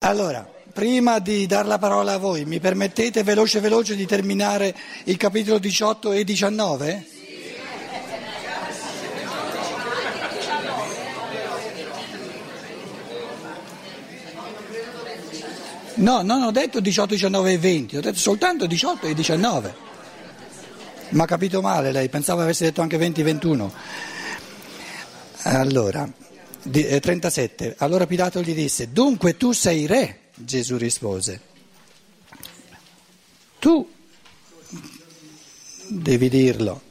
Allora, prima di dar la parola a voi, mi permettete veloce veloce di terminare il capitolo 18 e 19? No, non ho detto 18, 19 e 20, ho detto soltanto 18 e 19. Ma ha capito male lei, pensavo avesse detto anche 20 e 21. Allora, 37. Eh, allora Pilato gli disse, dunque tu sei re? Gesù rispose, tu devi dirlo.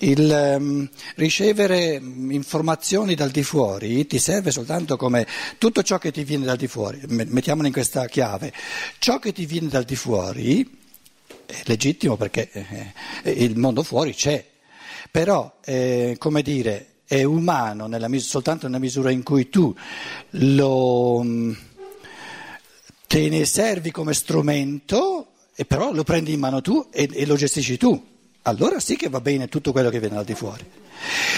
Il um, ricevere informazioni dal di fuori ti serve soltanto come tutto ciò che ti viene dal di fuori, mettiamolo in questa chiave, ciò che ti viene dal di fuori è legittimo perché eh, eh il mondo fuori c'è, però eh, come dire è umano nella, soltanto nella misura in cui tu lo, mm, te ne servi come strumento e però lo prendi in mano tu e, e lo gestisci tu. Allora sì che va bene tutto quello che viene dal di fuori.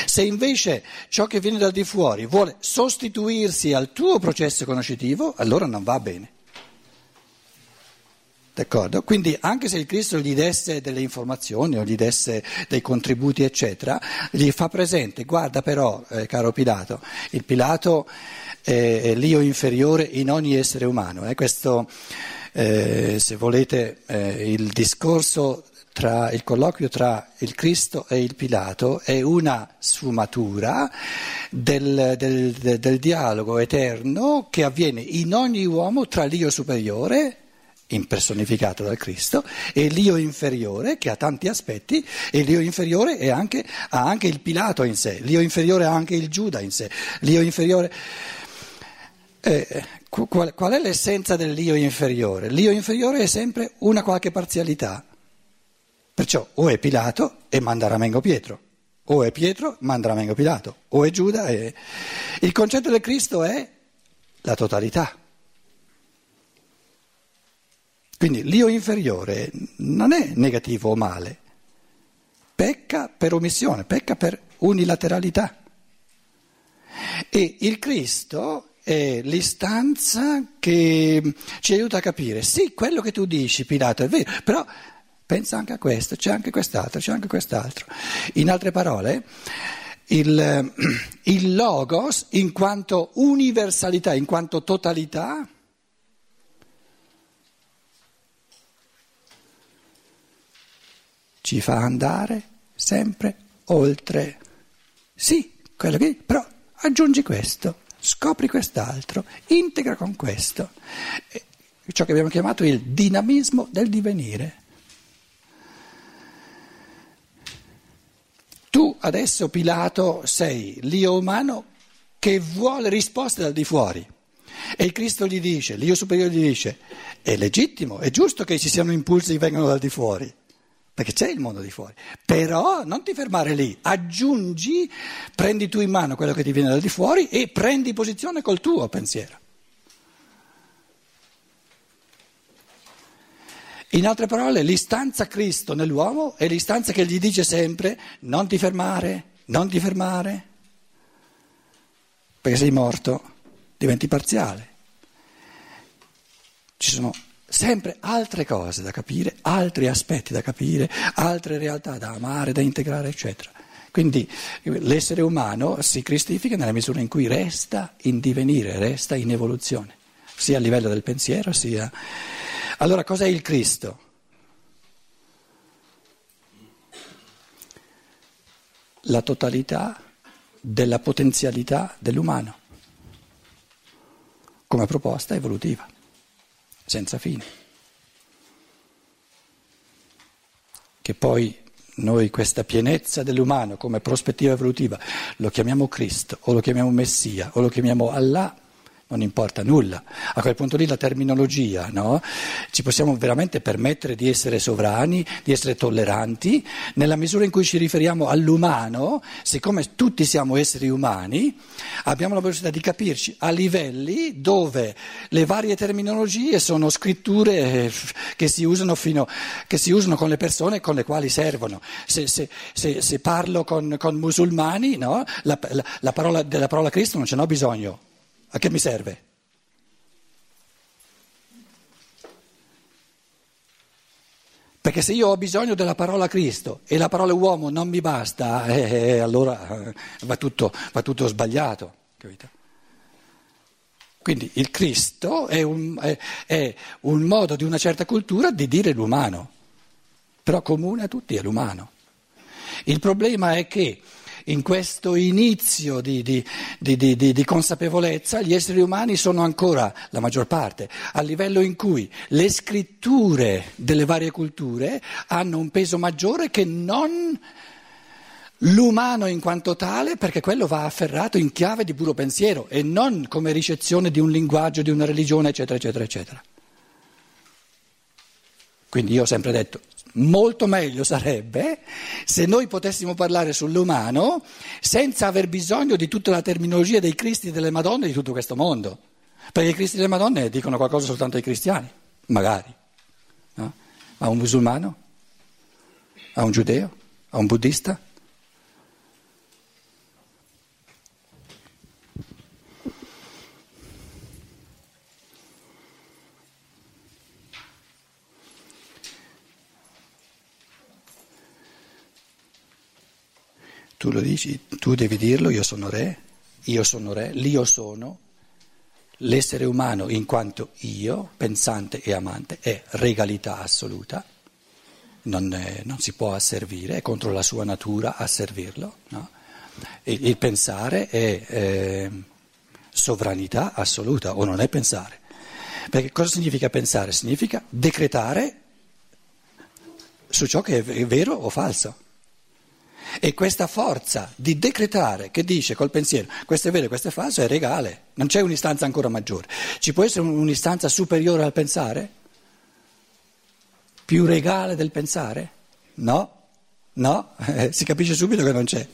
Se invece ciò che viene dal di fuori vuole sostituirsi al tuo processo conoscitivo, allora non va bene. D'accordo? Quindi anche se il Cristo gli desse delle informazioni o gli desse dei contributi, eccetera, gli fa presente, guarda però, eh, caro Pilato, il Pilato è l'io inferiore in ogni essere umano. Eh? Questo, eh, se volete, eh, il discorso tra il colloquio tra il Cristo e il Pilato è una sfumatura del, del, del, del dialogo eterno che avviene in ogni uomo tra l'io superiore impersonificato dal Cristo, e l'io inferiore che ha tanti aspetti, e l'io inferiore anche, ha anche il Pilato in sé, l'io inferiore ha anche il Giuda in sé, l'io inferiore... Eh, qual, qual è l'essenza dell'io inferiore? L'io inferiore è sempre una qualche parzialità, perciò o è Pilato e manda Ramengo Pietro, o è Pietro, manda Ramengo Pilato, o è Giuda e... Il concetto del Cristo è la totalità. Quindi l'io inferiore non è negativo o male, pecca per omissione, pecca per unilateralità. E il Cristo è l'istanza che ci aiuta a capire, sì, quello che tu dici, Pilato, è vero, però pensa anche a questo, c'è anche quest'altro, c'è anche quest'altro. In altre parole, il, il logos in quanto universalità, in quanto totalità, ci fa andare sempre oltre. Sì, quello che però aggiungi questo, scopri quest'altro, integra con questo. Ciò che abbiamo chiamato il dinamismo del divenire. Tu adesso, Pilato, sei l'io umano che vuole risposte dal di fuori. E il Cristo gli dice, l'io superiore gli dice, è legittimo, è giusto che ci siano impulsi che vengono dal di fuori perché c'è il mondo di fuori. Però non ti fermare lì, aggiungi, prendi tu in mano quello che ti viene da di fuori e prendi posizione col tuo pensiero. In altre parole, l'istanza Cristo nell'uomo è l'istanza che gli dice sempre non ti fermare, non ti fermare, perché sei morto, diventi parziale. Ci sono sempre altre cose da capire, altri aspetti da capire, altre realtà da amare, da integrare, eccetera. Quindi l'essere umano si cristifica nella misura in cui resta in divenire, resta in evoluzione, sia a livello del pensiero sia... Allora cos'è il Cristo? La totalità della potenzialità dell'umano come proposta evolutiva senza fine. Che poi noi questa pienezza dell'umano come prospettiva evolutiva lo chiamiamo Cristo o lo chiamiamo Messia o lo chiamiamo Allah non importa nulla. A quel punto lì la terminologia, no? Ci possiamo veramente permettere di essere sovrani, di essere tolleranti, nella misura in cui ci riferiamo all'umano, siccome tutti siamo esseri umani, abbiamo la possibilità di capirci a livelli dove le varie terminologie sono scritture eh, che si usano, fino, che si usano con le persone con le quali servono. Se, se, se, se parlo con, con musulmani, no? la, la, la parola, della parola Cristo non ce n'ho bisogno. A che mi serve? Perché se io ho bisogno della parola Cristo e la parola uomo non mi basta, eh, eh, eh allora eh, va tutto, va tutto sbagliato. Capito? Quindi il Cristo è un, è, è un, modo di una certa cultura di dire l'umano, però comune a tutti è l'umano. Il problema è che in questo inizio di, di, di, di, consapevolezza gli esseri umani sono ancora, la maggior parte, a livello in cui le scritture delle varie culture hanno un peso maggiore che non l'umano in quanto tale, perché quello va afferrato in chiave di puro pensiero e non come ricezione di un linguaggio, di una religione, eccetera, eccetera, eccetera. Quindi io ho sempre detto, molto meglio sarebbe se noi potessimo parlare sull'umano senza aver bisogno di tutta la terminologia dei Cristi e delle Madonne di tutto questo mondo. Perché i Cristi e le Madonne dicono qualcosa soltanto ai cristiani, magari. No? A un musulmano? A un giudeo? A un buddista? Tu lo dici, tu devi dirlo, io sono re, io sono re, l'io sono, l'essere umano in quanto io, pensante e amante, è regalità assoluta, non, è, non si può asservire, è contro la sua natura asservirlo. No? Il, il, pensare è eh, sovranità assoluta o non è pensare. Perché cosa significa pensare? Significa decretare su ciò che è vero o falso. E questa forza di decretare che dice col pensiero questo è vero, questo è falso è regale, non c'è un'istanza ancora maggiore. Ci può essere un'istanza superiore al pensare? Più regale del pensare? No, no, si capisce subito che non c'è.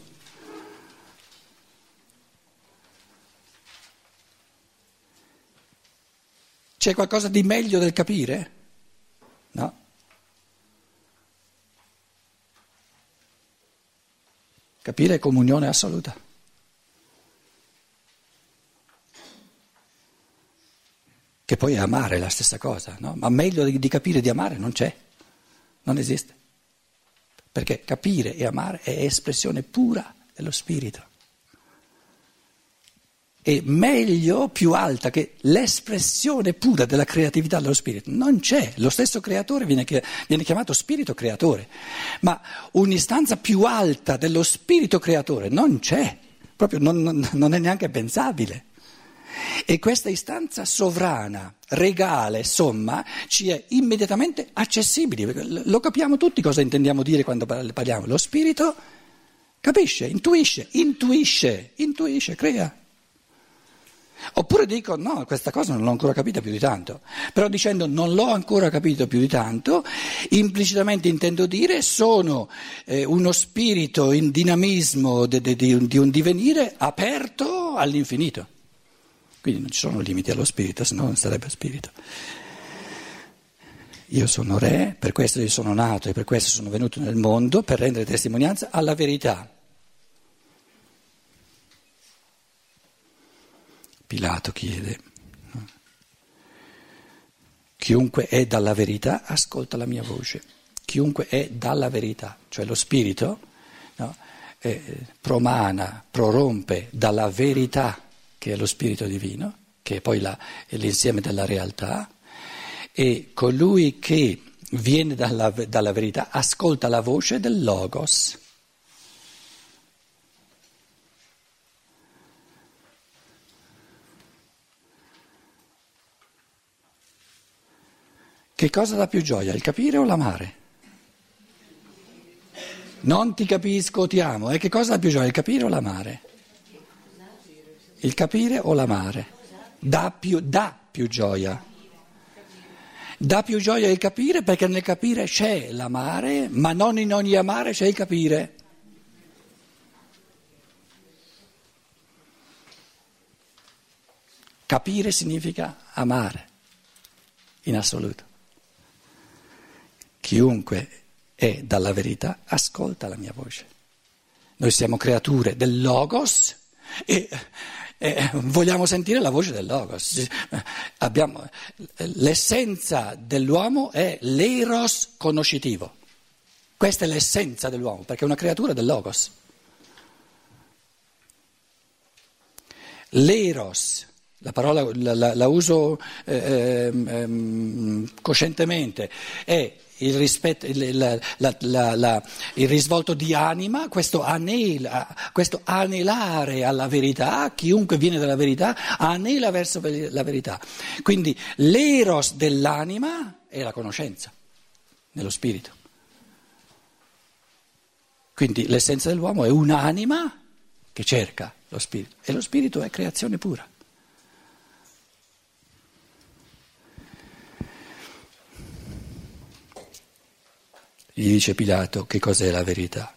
C'è qualcosa di meglio del capire? Capire comunione assoluta. Che poi è amare la stessa cosa, no? Ma meglio di, capire di amare non c'è, non esiste. Perché capire e amare è espressione pura dello spirito è meglio, più alta che l'espressione pura della creatività dello spirito. Non c'è, lo stesso creatore viene, viene chiamato spirito creatore, ma un'istanza più alta dello spirito creatore non c'è, proprio non, non, non è neanche pensabile. E questa istanza sovrana, regale, somma, ci è immediatamente accessibile. Lo capiamo tutti cosa intendiamo dire quando parliamo. Lo spirito capisce, intuisce, intuisce, intuisce, crea. Oppure dico no, questa cosa non l'ho ancora capita più di tanto, però dicendo non l'ho ancora capito più di tanto, implicitamente intendo dire sono eh, uno spirito in dinamismo di, di, di un divenire aperto all'infinito. Quindi non ci sono limiti allo spirito, se no non sarebbe spirito. Io sono re, per questo io sono nato e per questo sono venuto nel mondo, per rendere testimonianza alla verità. Pilato chiede. Chiunque è dalla verità ascolta la mia voce. Chiunque è dalla verità, cioè lo spirito, no, eh, promana, prorompe dalla verità che è lo spirito divino, che è poi la, è l'insieme della realtà, e colui che viene dalla, dalla verità ascolta la voce del Logos. Che cosa dà più gioia, il capire o l'amare? Non ti capisco, ti amo. E che cosa dà più gioia, il capire o l'amare? Il capire o l'amare? Dà più, dà più gioia. Dà più gioia il capire perché nel capire c'è l'amare, ma non in ogni amare c'è il capire. Capire significa amare, in assoluto. Chiunque è dalla verità ascolta la mia voce. Noi siamo creature del Logos e Eh, vogliamo sentire la voce del Logos. Abbiamo, l'essenza dell'uomo è l'eros conoscitivo. Questa è l'essenza dell'uomo, perché è una creatura del Logos. L'eros, la parola la, la, la uso eh, eh, coscientemente, è il, rispetto, il, la, la, il, risvolto di anima, questo, anela, questo, anelare alla verità, chiunque viene dalla verità anela verso la verità. Quindi l'eros dell'anima è la conoscenza, nello spirito. Quindi l'essenza dell'uomo è un'anima che cerca lo spirito e lo spirito è creazione pura. Gli dice Pilato che cos'è la verità.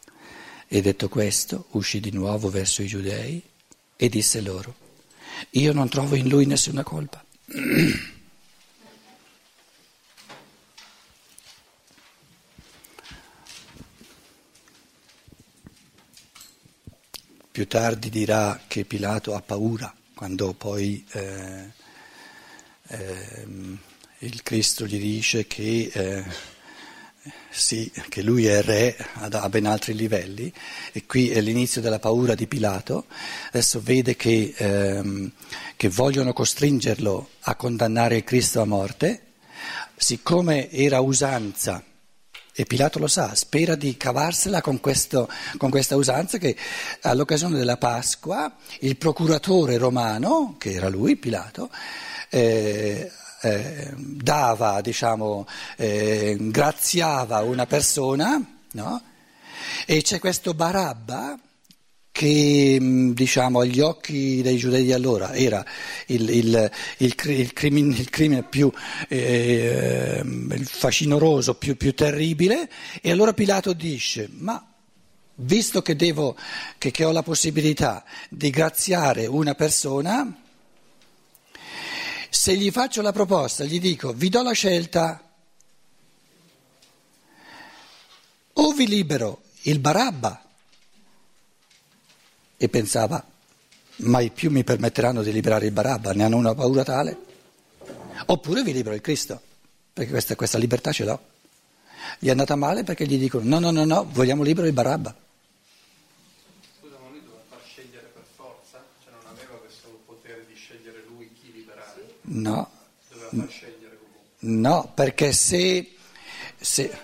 E detto questo, uscì di nuovo verso i giudei e disse loro, io non trovo in lui nessuna colpa. Più tardi dirà che Pilato ha paura quando poi eh, eh, il Cristo gli dice che... Eh, sì, che lui è re a ben altri livelli. E qui è l'inizio della paura di Pilato, adesso vede che, ehm, che vogliono costringerlo a condannare il Cristo a morte, siccome era usanza, e Pilato lo sa, spera di cavarsela con, questo, con questa usanza che all'occasione della Pasqua il procuratore romano, che era lui, Pilato, eh, eh, dava, diciamo, eh, graziava una persona, no? E c'è questo Barabba che mm, diciamo, agli occhi dei giudei di allora era il, il, il, il crimine, crimine, più eh, facinoroso, più, più, terribile, e allora Pilato dice, ma visto che, devo, che, che ho la possibilità di graziare una persona, se gli faccio la proposta, gli dico, vi do la scelta, o vi libero il Barabba, e pensava, mai più mi permetteranno di liberare il Barabba, ne hanno una paura tale, oppure vi libero il Cristo, perché questa, questa libertà ce l'ho. Gli è andata male perché gli dicono, no, no, no, no, vogliamo libero il Barabba. No, no perché se, se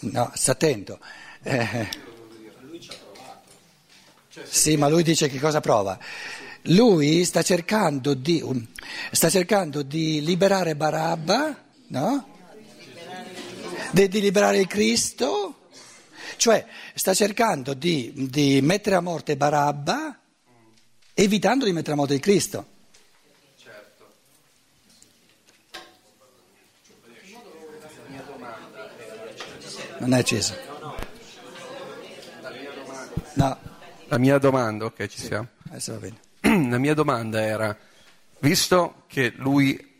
no, sta attento. Eh, sì, ma lui dice che cosa prova. Lui sta cercando di, sta cercando di liberare Barabba, no? Di, di, liberare il Cristo, cioè sta cercando di, di mettere a morte Barabba evitando di mettere a morte il Cristo. Non è acceso. No. La mia domanda, ok, ci siamo. Adesso va bene. La mia domanda era, visto che lui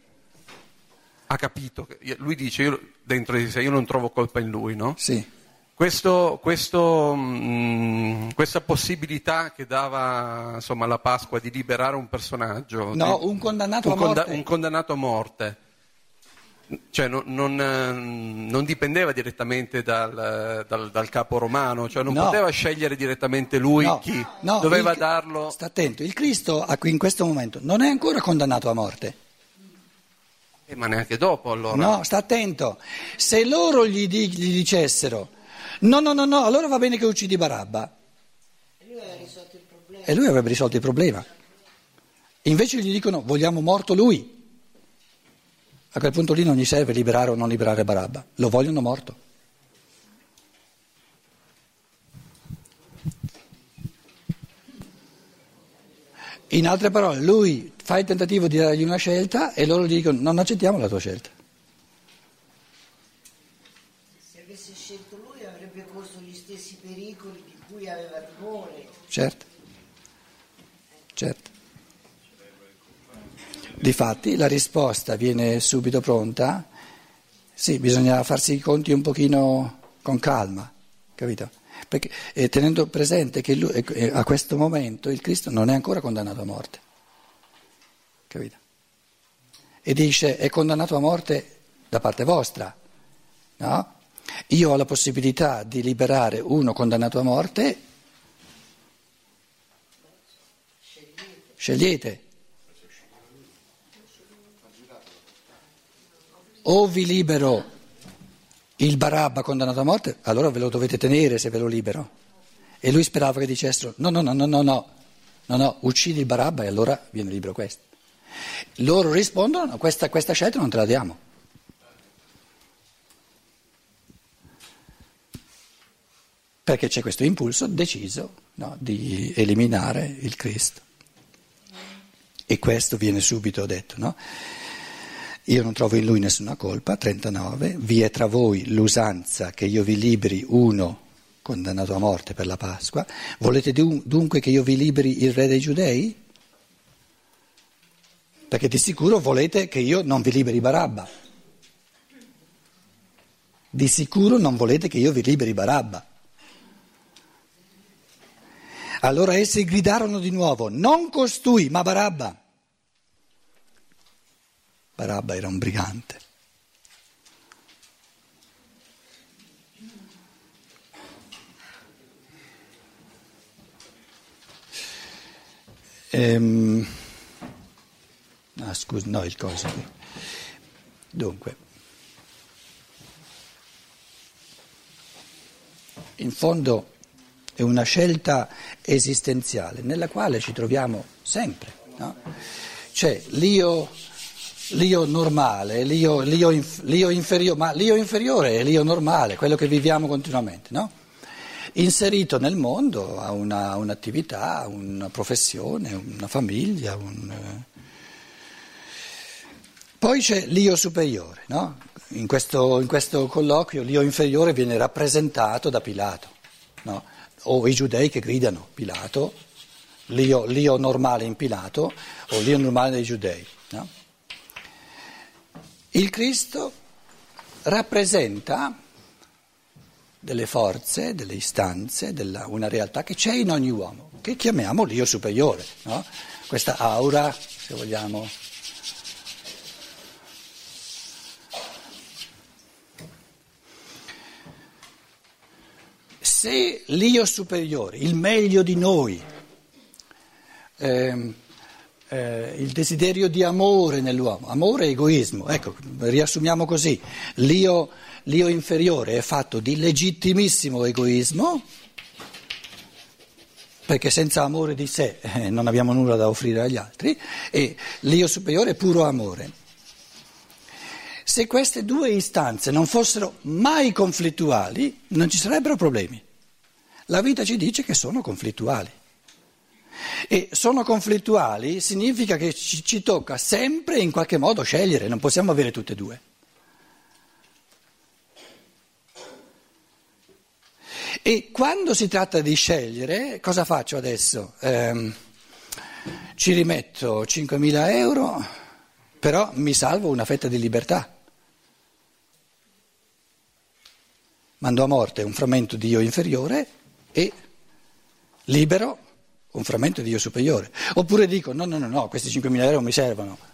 ha capito, lui dice io, dentro di sé, io non trovo colpa in lui, no? Sì. Questo, questo, mh, mm, questa possibilità che dava insomma, la Pasqua di liberare un personaggio, no, di, un condannato un a morte. un condannato a morte cioè non, non, ehm, non, dipendeva direttamente dal, dal, dal, capo romano, cioè non no. poteva scegliere direttamente lui no. chi no, doveva il, darlo. Sta attento, il Cristo in questo momento non è ancora condannato a morte. Eh, ma neanche dopo allora. No, sta attento. Se loro gli, gli dicessero no, no, no, no, allora va bene che uccidi Barabba. E lui avrebbe risolto il problema. E lui avrebbe risolto il problema. Invece gli dicono vogliamo morto lui. A quel punto lì non gli serve liberare o non liberare Barabba, lo vogliono morto. In altre parole, lui fa il tentativo di dargli una scelta e loro gli dicono non accettiamo la tua scelta. Se avesse scelto lui avrebbe corso gli stessi pericoli di cui aveva timore. Certo, certo. Difatti la risposta viene subito pronta, sì, bisogna farsi i conti un pochino con calma, capito? Perché, eh, tenendo presente che lui, eh, a questo momento il Cristo non è ancora condannato a morte. Capito? E dice è condannato a morte da parte vostra, no? Io ho la possibilità di liberare uno condannato a morte. Scegliete. O vi libero il Barabba condannato a morte, allora ve lo dovete tenere se ve lo libero. E lui sperava che dicessero no, no, no, no, no, no, no, no uccidi il Barabba e allora viene libero questo. Loro rispondono, questa, questa scelta non te la diamo. Perché c'è questo impulso deciso no, di eliminare il Cristo. E questo viene subito detto, no? Io non trovo in lui nessuna colpa, 39, vi è tra voi l'usanza che io vi liberi uno condannato a morte per la Pasqua, volete dunque che io vi liberi il re dei giudei? Perché di sicuro volete che io non vi liberi Barabba. Di sicuro non volete che io vi liberi Barabba. Allora essi gridarono di nuovo, non costui, ma Barabba. Barabba era un brigante. Ehm, ah, scusa, no, il coso. Dunque, in fondo è una scelta esistenziale nella quale ci troviamo sempre. No? Cioè l'io, l'io normale, l'io, l'io, l'io, inferiore, ma l'io inferiore è l'io normale, quello che viviamo continuamente, no? inserito nel mondo ha una, un'attività, una professione, una famiglia. Un, eh. Poi c'è l'io superiore, no? in, questo, in, questo, colloquio l'io inferiore viene rappresentato da Pilato, no? o i giudei che gridano Pilato, l'io, l'io, normale in Pilato o l'io normale dei giudei. No? Il Cristo rappresenta delle forze, delle istanze, della, una realtà che c'è in ogni uomo, che chiamiamo l'io superiore, no? questa aura, se vogliamo. Se l'io superiore, il meglio di noi, ehm, eh, il desiderio di amore nell'uomo, amore e egoismo, ecco, riassumiamo così, l'io l'io inferiore è fatto di legittimissimo egoismo, perché senza amore di sé eh, non abbiamo nulla da offrire agli altri, e l'io superiore è puro amore. Se queste due istanze non fossero mai conflittuali, non ci sarebbero problemi. La vita ci dice che sono conflittuali. E sono conflittuali significa che ci, ci tocca sempre in qualche modo scegliere, non possiamo avere tutte e due. E quando si tratta di scegliere, cosa faccio adesso? Eh, ci rimetto 5.000 euro, però mi salvo una fetta di libertà. Mando a morte un frammento di io inferiore e libero un frammento di io superiore. Oppure dico no, no, no, no questi 5.000 euro mi servono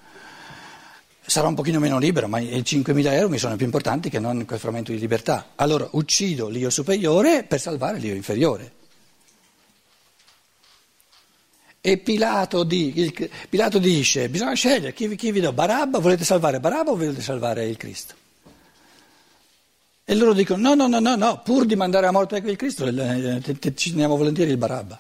sarò un pochino meno libero, ma i 5.000 euro mi sono più importanti che non quel frammento di libertà. Allora uccido l'io superiore per salvare l'io inferiore. E Pilato, di, il, Pilato dice, bisogna scegliere chi, chi vi do, Barabba, volete salvare Barabba o volete salvare il Cristo? E loro dicono, no, no, no, no, no, pur di mandare a morte il Cristo, ci teniamo volentieri il Barabba.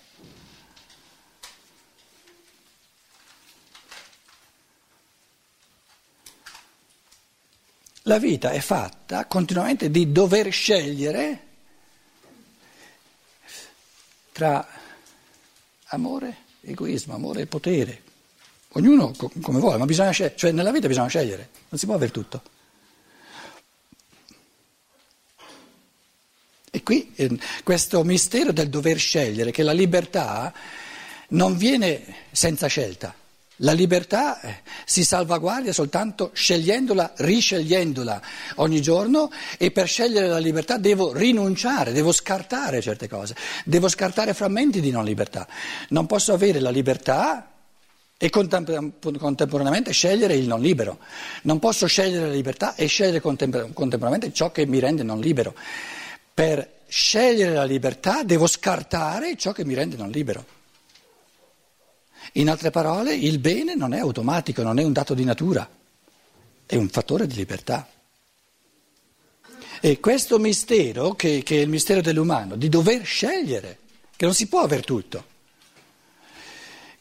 La vita è fatta continuamente di dover scegliere tra amore, egoismo, amore e potere. Ognuno come vuole, ma bisogna scegliere, cioè nella vita bisogna scegliere, non si può avere tutto. E qui eh, questo mistero del dover scegliere, che la libertà non viene senza scelta, La libertà eh, si salvaguardia soltanto scegliendola, riscegliendola ogni giorno e per scegliere la libertà devo rinunciare, devo scartare certe cose, devo scartare frammenti di non libertà. Non posso avere la libertà e contemporaneamente scegliere il non libero. Non posso scegliere la libertà e scegliere contemporaneamente ciò che mi rende non libero. Per scegliere la libertà devo scartare ciò che mi rende non libero. In altre parole, il bene non è automatico, non è un dato di natura, è un fattore di libertà. E questo mistero, che, che è il mistero dell'umano, di dover scegliere, che non si può aver tutto.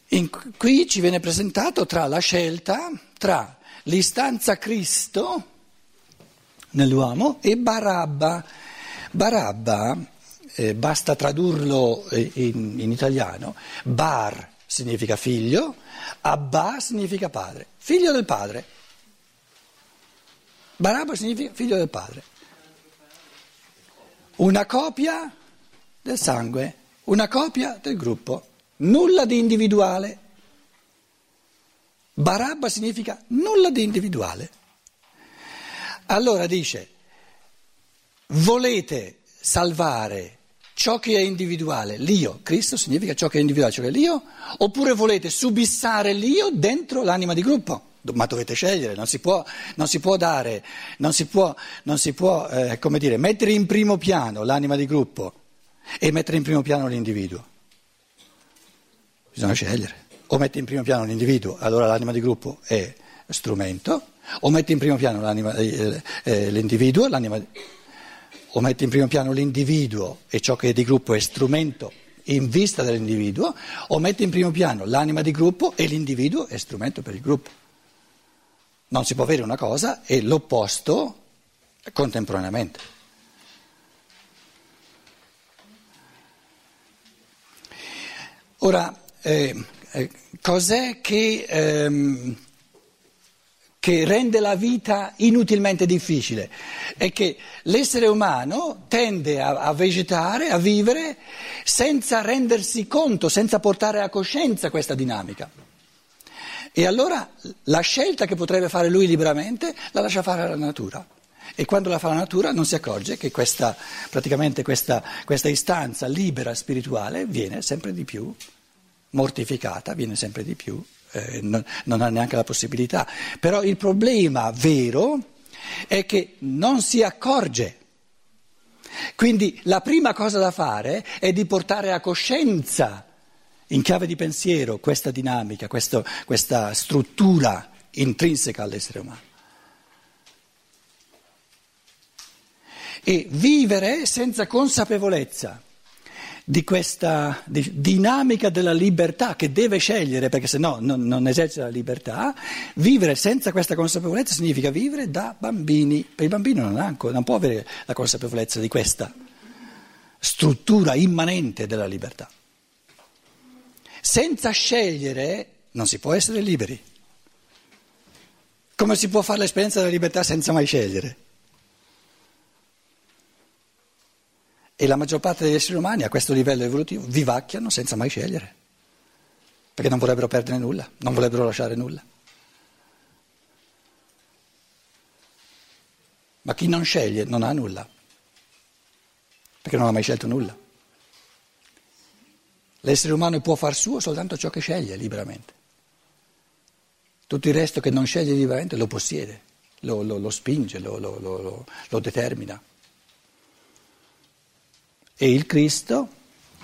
In, qui ci viene presentato tra la scelta, tra l'istanza Cristo nell'uomo e Barabba. Barabba, eh, basta tradurlo eh, in, in italiano, bar significa figlio, Abba significa padre, figlio del padre. Barabba significa figlio del padre. Una copia del sangue, una copia del gruppo, nulla di individuale. Barabba significa nulla di individuale. Allora dice, volete salvare ciò che è individuale, l'io, Cristo significa ciò che è individuale, ciò che è l'io, oppure volete subissare l'io dentro l'anima di gruppo? Ma dovete scegliere, non si può, non si può dare, non si può, non si può eh, come dire, mettere in primo piano l'anima di gruppo e mettere in primo piano l'individuo. Bisogna scegliere. O metti in primo piano l'individuo, allora l'anima di gruppo è strumento, o metti in primo piano eh, eh, l'individuo, l'anima di gruppo o metti in primo piano l'individuo e ciò che è di gruppo è strumento in vista dell'individuo, o metti in primo piano l'anima di gruppo e l'individuo è strumento per il gruppo. Non si può avere una cosa e l'opposto contemporaneamente. Ora, eh, eh, cos'è che... Ehm, che rende la vita inutilmente difficile, è che l'essere umano tende a, a, vegetare, a vivere senza rendersi conto, senza portare a coscienza questa dinamica. E allora la scelta che potrebbe fare lui liberamente la lascia fare alla natura. E quando la fa la natura non si accorge che questa, praticamente questa, questa istanza libera spirituale viene sempre di più mortificata, viene sempre di più eh, non, non ha neanche la possibilità. Però il problema vero è che non si accorge. Quindi la prima cosa da fare è di portare a coscienza, in chiave di pensiero, questa dinamica, questo, questa struttura intrinseca all'essere umano. E vivere senza consapevolezza di questa dinamica della libertà che deve scegliere, perché se no non, non esercita la libertà, vivere senza questa consapevolezza significa vivere da bambini. Per il bambino non, ancora, non può avere la consapevolezza di questa struttura immanente della libertà. Senza scegliere non si può essere liberi. Come si può fare l'esperienza della libertà senza mai scegliere? E la maggior parte degli esseri umani a questo livello evolutivo vivacchiano senza mai scegliere, perché non vorrebbero perdere nulla, non vorrebbero lasciare nulla. Ma chi non sceglie non ha nulla, perché non ha mai scelto nulla. L'essere umano può far suo soltanto ciò che sceglie liberamente. Tutto il resto che non sceglie liberamente lo possiede, lo, lo, lo spinge, lo, lo determina. E il Cristo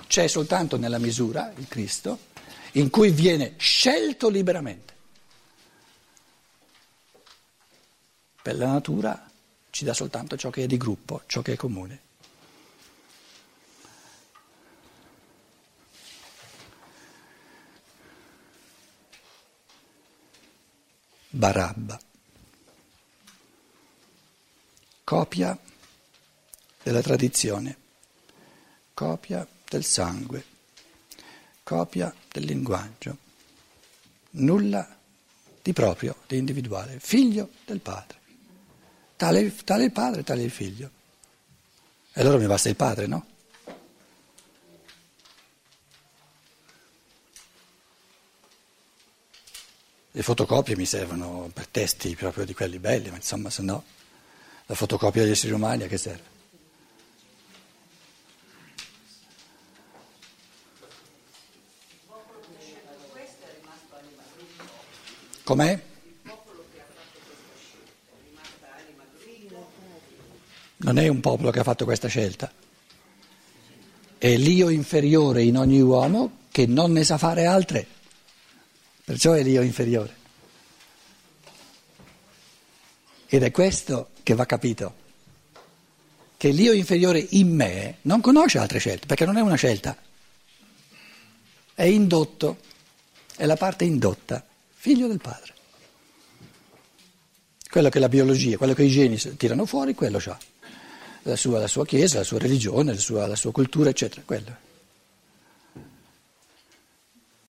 c'è soltanto nella misura, il Cristo, in cui viene scelto liberamente. Per la natura ci dà soltanto ciò che è di gruppo, ciò che è comune. Barabba, copia della tradizione copia del sangue, copia del linguaggio, nulla di proprio, di individuale, figlio del padre. Tale, tale il padre, tale il figlio. E allora mi basta il padre, no? Le fotocopie mi servono per testi proprio di quelli belli, ma insomma se no la fotocopia degli esseri umani a che serve? Com'è? Non è un popolo che ha fatto questa scelta, è l'io inferiore in ogni uomo che non ne sa fare altre, perciò è l'io inferiore. Ed è questo che va capito, che l'io inferiore in me non conosce altre scelte, perché non è una scelta, è indotto, è la parte indotta figlio del padre. Quello che la biologia, quello che i geni tirano fuori, quello ha. La sua, la sua chiesa, la sua religione, la sua, la sua cultura, eccetera, quello.